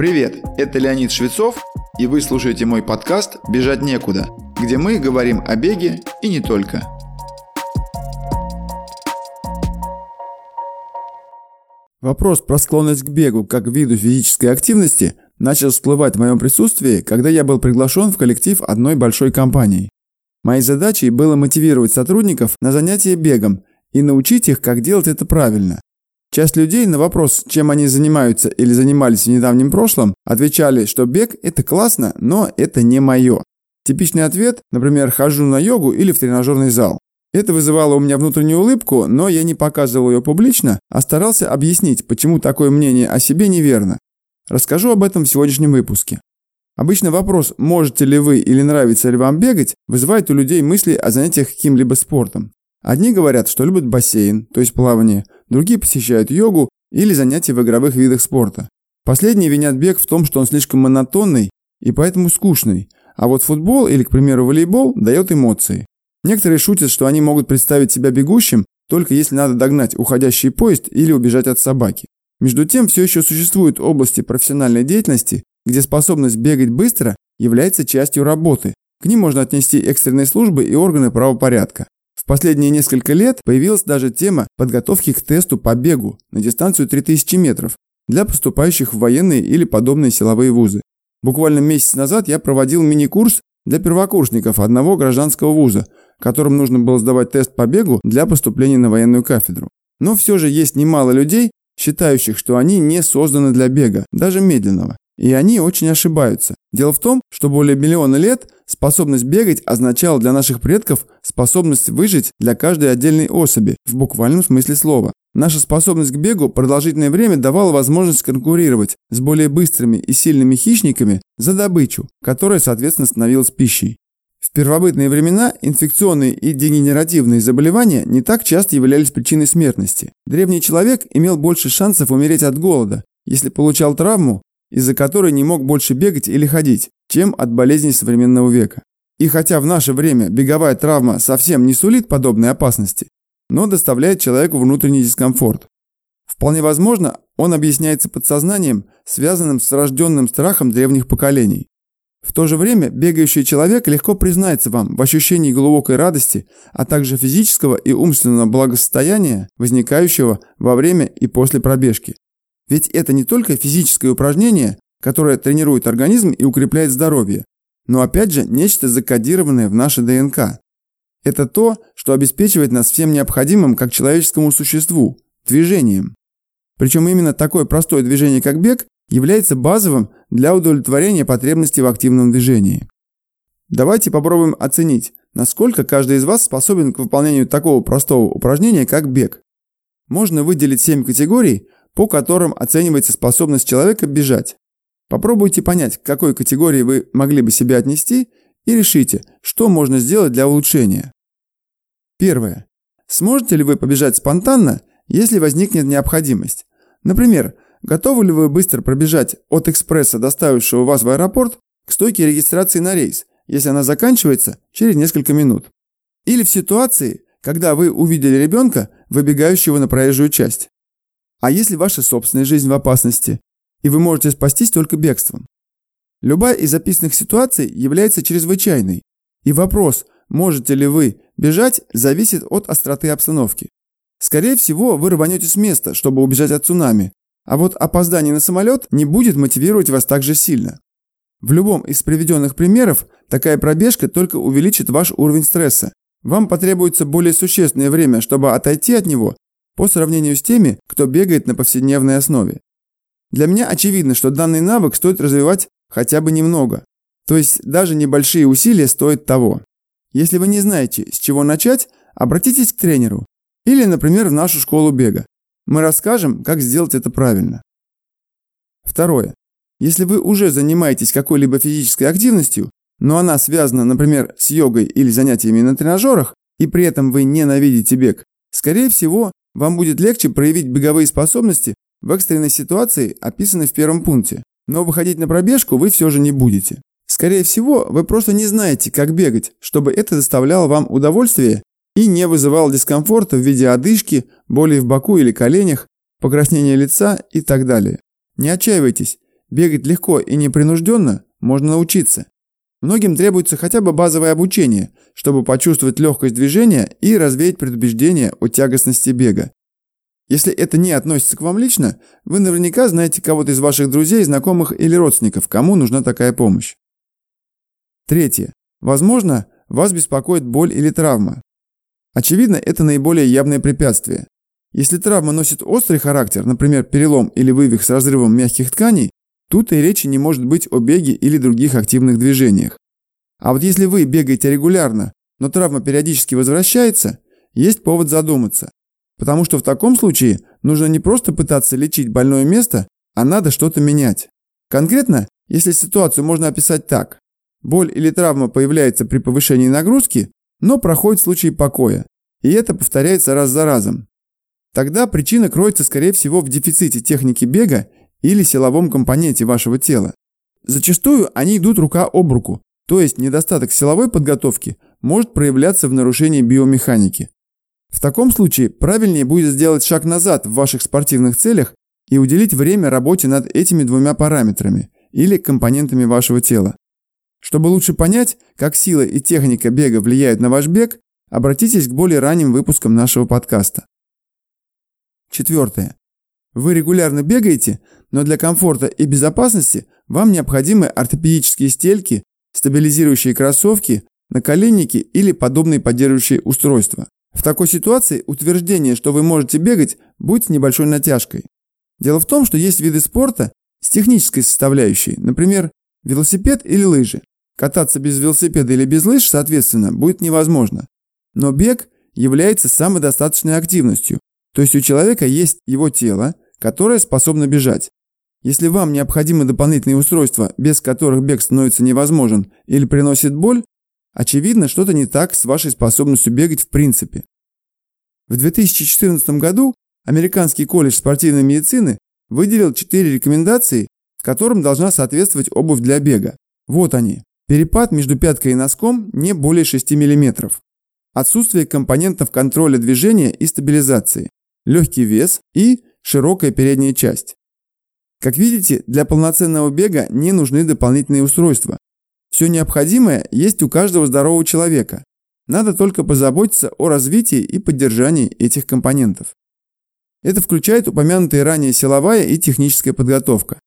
Привет, это Леонид Швецов, и вы слушаете мой подкаст «Бежать некуда», где мы говорим о беге и не только. Вопрос про склонность к бегу как виду физической активности начал всплывать в моем присутствии, когда я был приглашен в коллектив одной большой компании. Моей задачей было мотивировать сотрудников на занятия бегом и научить их, как делать это правильно. Часть людей на вопрос, чем они занимаются или занимались в недавнем прошлом, отвечали, что бег – это классно, но это не мое. Типичный ответ, например, хожу на йогу или в тренажерный зал. Это вызывало у меня внутреннюю улыбку, но я не показывал ее публично, а старался объяснить, почему такое мнение о себе неверно. Расскажу об этом в сегодняшнем выпуске. Обычно вопрос, можете ли вы или нравится ли вам бегать, вызывает у людей мысли о занятиях каким-либо спортом. Одни говорят, что любят бассейн, то есть плавание, другие посещают йогу или занятия в игровых видах спорта. Последние винят бег в том, что он слишком монотонный и поэтому скучный, а вот футбол или, к примеру, волейбол дает эмоции. Некоторые шутят, что они могут представить себя бегущим, только если надо догнать уходящий поезд или убежать от собаки. Между тем, все еще существуют области профессиональной деятельности, где способность бегать быстро является частью работы. К ним можно отнести экстренные службы и органы правопорядка. В последние несколько лет появилась даже тема подготовки к тесту по бегу на дистанцию 3000 метров для поступающих в военные или подобные силовые вузы. Буквально месяц назад я проводил мини-курс для первокурсников одного гражданского вуза, которым нужно было сдавать тест по бегу для поступления на военную кафедру. Но все же есть немало людей, считающих, что они не созданы для бега, даже медленного. И они очень ошибаются. Дело в том, что более миллиона лет способность бегать означала для наших предков способность выжить для каждой отдельной особи, в буквальном смысле слова. Наша способность к бегу продолжительное время давала возможность конкурировать с более быстрыми и сильными хищниками за добычу, которая, соответственно, становилась пищей. В первобытные времена инфекционные и дегенеративные заболевания не так часто являлись причиной смертности. Древний человек имел больше шансов умереть от голода, если получал травму из-за которой не мог больше бегать или ходить, чем от болезней современного века. И хотя в наше время беговая травма совсем не сулит подобной опасности, но доставляет человеку внутренний дискомфорт. Вполне возможно, он объясняется подсознанием, связанным с рожденным страхом древних поколений. В то же время бегающий человек легко признается вам в ощущении глубокой радости, а также физического и умственного благосостояния, возникающего во время и после пробежки. Ведь это не только физическое упражнение, которое тренирует организм и укрепляет здоровье, но опять же нечто закодированное в нашей ДНК. Это то, что обеспечивает нас всем необходимым как человеческому существу – движением. Причем именно такое простое движение, как бег, является базовым для удовлетворения потребностей в активном движении. Давайте попробуем оценить, насколько каждый из вас способен к выполнению такого простого упражнения, как бег. Можно выделить 7 категорий, по которым оценивается способность человека бежать. Попробуйте понять, к какой категории вы могли бы себя отнести, и решите, что можно сделать для улучшения. Первое. Сможете ли вы побежать спонтанно, если возникнет необходимость? Например, готовы ли вы быстро пробежать от экспресса, доставившего вас в аэропорт, к стойке регистрации на рейс, если она заканчивается через несколько минут? Или в ситуации, когда вы увидели ребенка, выбегающего на проезжую часть? А если ваша собственная жизнь в опасности, и вы можете спастись только бегством? Любая из описанных ситуаций является чрезвычайной, и вопрос, можете ли вы бежать, зависит от остроты обстановки. Скорее всего, вы рванете с места, чтобы убежать от цунами, а вот опоздание на самолет не будет мотивировать вас так же сильно. В любом из приведенных примеров такая пробежка только увеличит ваш уровень стресса. Вам потребуется более существенное время, чтобы отойти от него по сравнению с теми, кто бегает на повседневной основе. Для меня очевидно, что данный навык стоит развивать хотя бы немного. То есть даже небольшие усилия стоят того. Если вы не знаете, с чего начать, обратитесь к тренеру. Или, например, в нашу школу бега. Мы расскажем, как сделать это правильно. Второе. Если вы уже занимаетесь какой-либо физической активностью, но она связана, например, с йогой или занятиями на тренажерах, и при этом вы ненавидите бег, скорее всего, вам будет легче проявить беговые способности в экстренной ситуации, описанной в первом пункте. Но выходить на пробежку вы все же не будете. Скорее всего, вы просто не знаете, как бегать, чтобы это доставляло вам удовольствие и не вызывало дискомфорта в виде одышки, боли в боку или коленях, покраснения лица и так далее. Не отчаивайтесь. Бегать легко и непринужденно можно научиться. Многим требуется хотя бы базовое обучение, чтобы почувствовать легкость движения и развеять предубеждение о тягостности бега. Если это не относится к вам лично, вы наверняка знаете кого-то из ваших друзей, знакомых или родственников, кому нужна такая помощь. Третье. Возможно, вас беспокоит боль или травма. Очевидно, это наиболее явное препятствие. Если травма носит острый характер, например, перелом или вывих с разрывом мягких тканей, тут и речи не может быть о беге или других активных движениях. А вот если вы бегаете регулярно, но травма периодически возвращается, есть повод задуматься. Потому что в таком случае нужно не просто пытаться лечить больное место, а надо что-то менять. Конкретно, если ситуацию можно описать так. Боль или травма появляется при повышении нагрузки, но проходит в случае покоя. И это повторяется раз за разом. Тогда причина кроется, скорее всего, в дефиците техники бега или силовом компоненте вашего тела. Зачастую они идут рука об руку, то есть недостаток силовой подготовки может проявляться в нарушении биомеханики. В таком случае правильнее будет сделать шаг назад в ваших спортивных целях и уделить время работе над этими двумя параметрами или компонентами вашего тела. Чтобы лучше понять, как сила и техника бега влияют на ваш бег, обратитесь к более ранним выпускам нашего подкаста. Четвертое. Вы регулярно бегаете, но для комфорта и безопасности вам необходимы ортопедические стельки, стабилизирующие кроссовки, наколенники или подобные поддерживающие устройства. В такой ситуации утверждение, что вы можете бегать, будет с небольшой натяжкой. Дело в том, что есть виды спорта с технической составляющей, например, велосипед или лыжи. Кататься без велосипеда или без лыж, соответственно, будет невозможно. Но бег является самодостаточной активностью, то есть у человека есть его тело, которое способно бежать. Если вам необходимы дополнительные устройства, без которых бег становится невозможен или приносит боль, Очевидно, что-то не так с вашей способностью бегать в принципе. В 2014 году Американский колледж спортивной медицины выделил 4 рекомендации, которым должна соответствовать обувь для бега. Вот они. Перепад между пяткой и носком не более 6 мм. Отсутствие компонентов контроля движения и стабилизации. Легкий вес и широкая передняя часть. Как видите, для полноценного бега не нужны дополнительные устройства, все необходимое есть у каждого здорового человека. Надо только позаботиться о развитии и поддержании этих компонентов. Это включает упомянутые ранее силовая и техническая подготовка.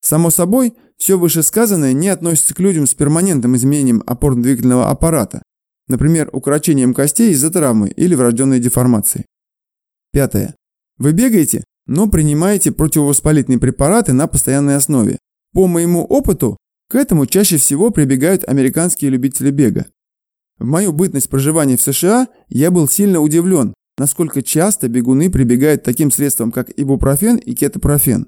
Само собой, все вышесказанное не относится к людям с перманентным изменением опорно-двигательного аппарата, например, укорочением костей из-за травмы или врожденной деформации. Пятое. Вы бегаете, но принимаете противовоспалительные препараты на постоянной основе. По моему опыту, к этому чаще всего прибегают американские любители бега. В мою бытность проживания в США я был сильно удивлен, насколько часто бегуны прибегают к таким средствам, как ибупрофен и кетопрофен.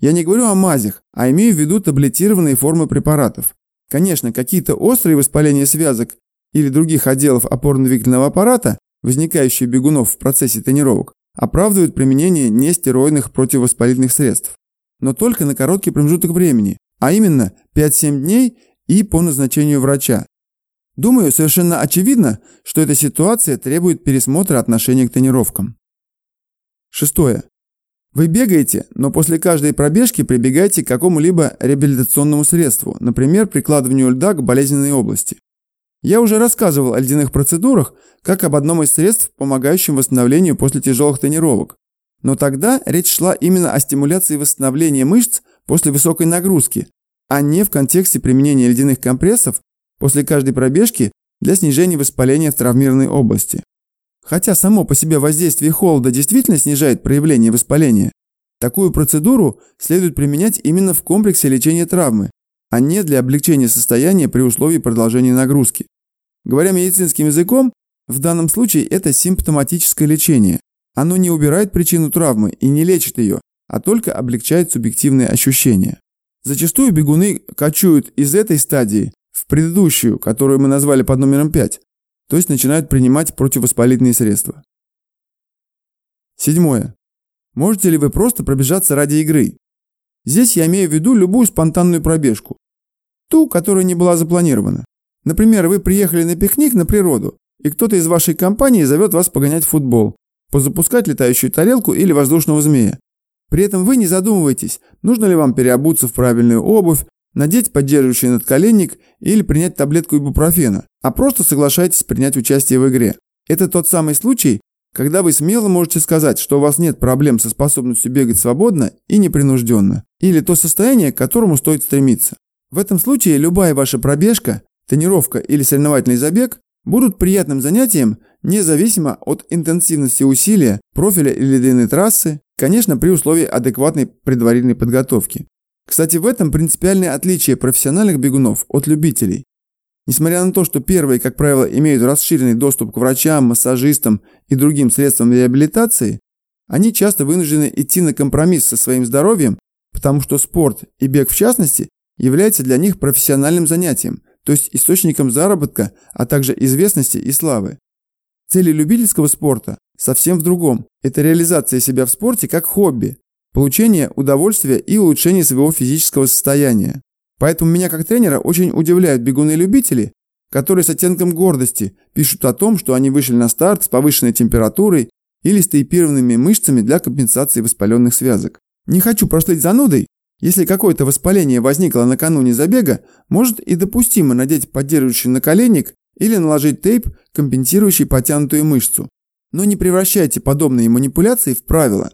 Я не говорю о мазях, а имею в виду таблетированные формы препаратов. Конечно, какие-то острые воспаления связок или других отделов опорно-двигательного аппарата, возникающие бегунов в процессе тренировок, оправдывают применение нестероидных противовоспалительных средств. Но только на короткий промежуток времени, а именно 5-7 дней и по назначению врача. Думаю, совершенно очевидно, что эта ситуация требует пересмотра отношения к тренировкам. Шестое. Вы бегаете, но после каждой пробежки прибегаете к какому-либо реабилитационному средству, например, прикладыванию льда к болезненной области. Я уже рассказывал о ледяных процедурах, как об одном из средств, помогающем восстановлению после тяжелых тренировок. Но тогда речь шла именно о стимуляции восстановления мышц после высокой нагрузки, а не в контексте применения ледяных компрессов после каждой пробежки для снижения воспаления в травмированной области. Хотя само по себе воздействие холода действительно снижает проявление воспаления, такую процедуру следует применять именно в комплексе лечения травмы, а не для облегчения состояния при условии продолжения нагрузки. Говоря медицинским языком, в данном случае это симптоматическое лечение. Оно не убирает причину травмы и не лечит ее, а только облегчает субъективные ощущения. Зачастую бегуны кочуют из этой стадии в предыдущую, которую мы назвали под номером 5, то есть начинают принимать противовоспалительные средства. Седьмое. Можете ли вы просто пробежаться ради игры? Здесь я имею в виду любую спонтанную пробежку. Ту, которая не была запланирована. Например, вы приехали на пикник на природу, и кто-то из вашей компании зовет вас погонять в футбол, позапускать летающую тарелку или воздушного змея. При этом вы не задумываетесь, нужно ли вам переобуться в правильную обувь, надеть поддерживающий надколенник или принять таблетку ибупрофена, а просто соглашайтесь принять участие в игре. Это тот самый случай, когда вы смело можете сказать, что у вас нет проблем со способностью бегать свободно и непринужденно, или то состояние, к которому стоит стремиться. В этом случае любая ваша пробежка, тренировка или соревновательный забег будут приятным занятием, независимо от интенсивности усилия, профиля или длины трассы, конечно, при условии адекватной предварительной подготовки. Кстати, в этом принципиальное отличие профессиональных бегунов от любителей. Несмотря на то, что первые, как правило, имеют расширенный доступ к врачам, массажистам и другим средствам реабилитации, они часто вынуждены идти на компромисс со своим здоровьем, потому что спорт и бег в частности является для них профессиональным занятием, то есть источником заработка, а также известности и славы. Цели любительского спорта совсем в другом. Это реализация себя в спорте как хобби, получение удовольствия и улучшение своего физического состояния. Поэтому меня как тренера очень удивляют бегуны-любители, которые с оттенком гордости пишут о том, что они вышли на старт с повышенной температурой или с тейпированными мышцами для компенсации воспаленных связок. Не хочу прослыть занудой, если какое-то воспаление возникло накануне забега, может и допустимо надеть поддерживающий наколенник или наложить тейп, компенсирующий потянутую мышцу. Но не превращайте подобные манипуляции в правила.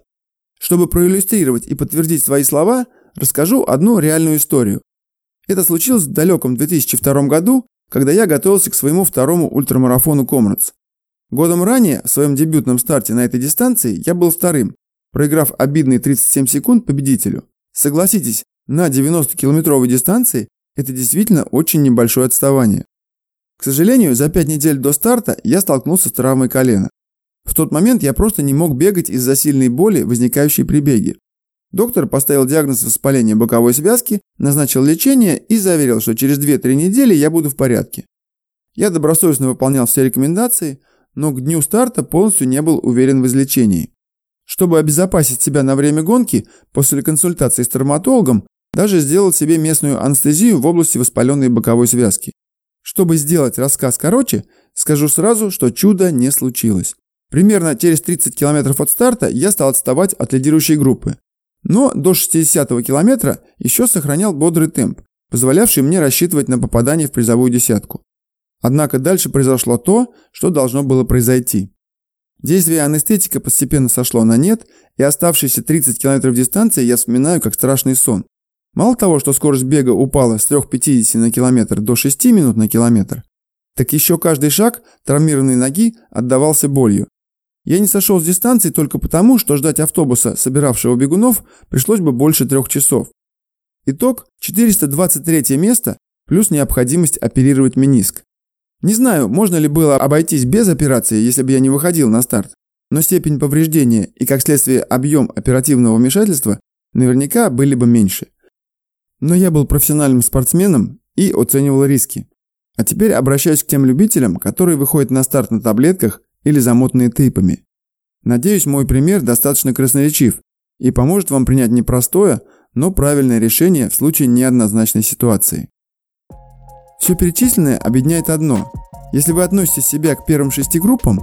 Чтобы проиллюстрировать и подтвердить свои слова, расскажу одну реальную историю. Это случилось в далеком 2002 году, когда я готовился к своему второму ультрамарафону Комрадс. Годом ранее, в своем дебютном старте на этой дистанции, я был вторым, проиграв обидные 37 секунд победителю. Согласитесь, на 90-километровой дистанции это действительно очень небольшое отставание. К сожалению, за 5 недель до старта я столкнулся с травмой колена. В тот момент я просто не мог бегать из-за сильной боли, возникающей при беге. Доктор поставил диагноз воспаления боковой связки, назначил лечение и заверил, что через 2-3 недели я буду в порядке. Я добросовестно выполнял все рекомендации, но к дню старта полностью не был уверен в излечении. Чтобы обезопасить себя на время гонки, после консультации с травматологом, даже сделал себе местную анестезию в области воспаленной боковой связки. Чтобы сделать рассказ короче, скажу сразу, что чудо не случилось. Примерно через 30 километров от старта я стал отставать от лидирующей группы. Но до 60-го километра еще сохранял бодрый темп, позволявший мне рассчитывать на попадание в призовую десятку. Однако дальше произошло то, что должно было произойти. Действие анестетика постепенно сошло на нет, и оставшиеся 30 километров дистанции я вспоминаю как страшный сон. Мало того, что скорость бега упала с 3,50 на километр до 6 минут на километр, так еще каждый шаг травмированной ноги отдавался болью. Я не сошел с дистанции только потому, что ждать автобуса, собиравшего бегунов, пришлось бы больше трех часов. Итог – 423 место плюс необходимость оперировать мениск. Не знаю, можно ли было обойтись без операции, если бы я не выходил на старт, но степень повреждения и, как следствие, объем оперативного вмешательства наверняка были бы меньше. Но я был профессиональным спортсменом и оценивал риски. А теперь обращаюсь к тем любителям, которые выходят на старт на таблетках или замотанные тейпами. Надеюсь, мой пример достаточно красноречив и поможет вам принять непростое, но правильное решение в случае неоднозначной ситуации. Все перечисленное объединяет одно. Если вы относите себя к первым шести группам,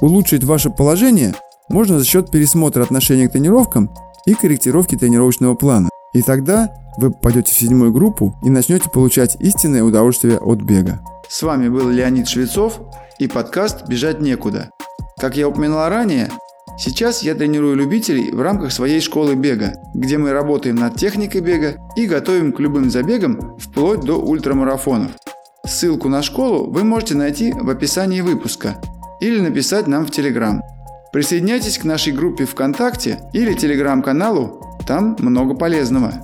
улучшить ваше положение можно за счет пересмотра отношения к тренировкам и корректировки тренировочного плана. И тогда вы попадете в седьмую группу и начнете получать истинное удовольствие от бега. С вами был Леонид Швецов и подкаст «Бежать некуда». Как я упоминал ранее, сейчас я тренирую любителей в рамках своей школы бега, где мы работаем над техникой бега и готовим к любым забегам вплоть до ультрамарафонов. Ссылку на школу вы можете найти в описании выпуска или написать нам в Телеграм. Присоединяйтесь к нашей группе ВКонтакте или Телеграм-каналу, там много полезного.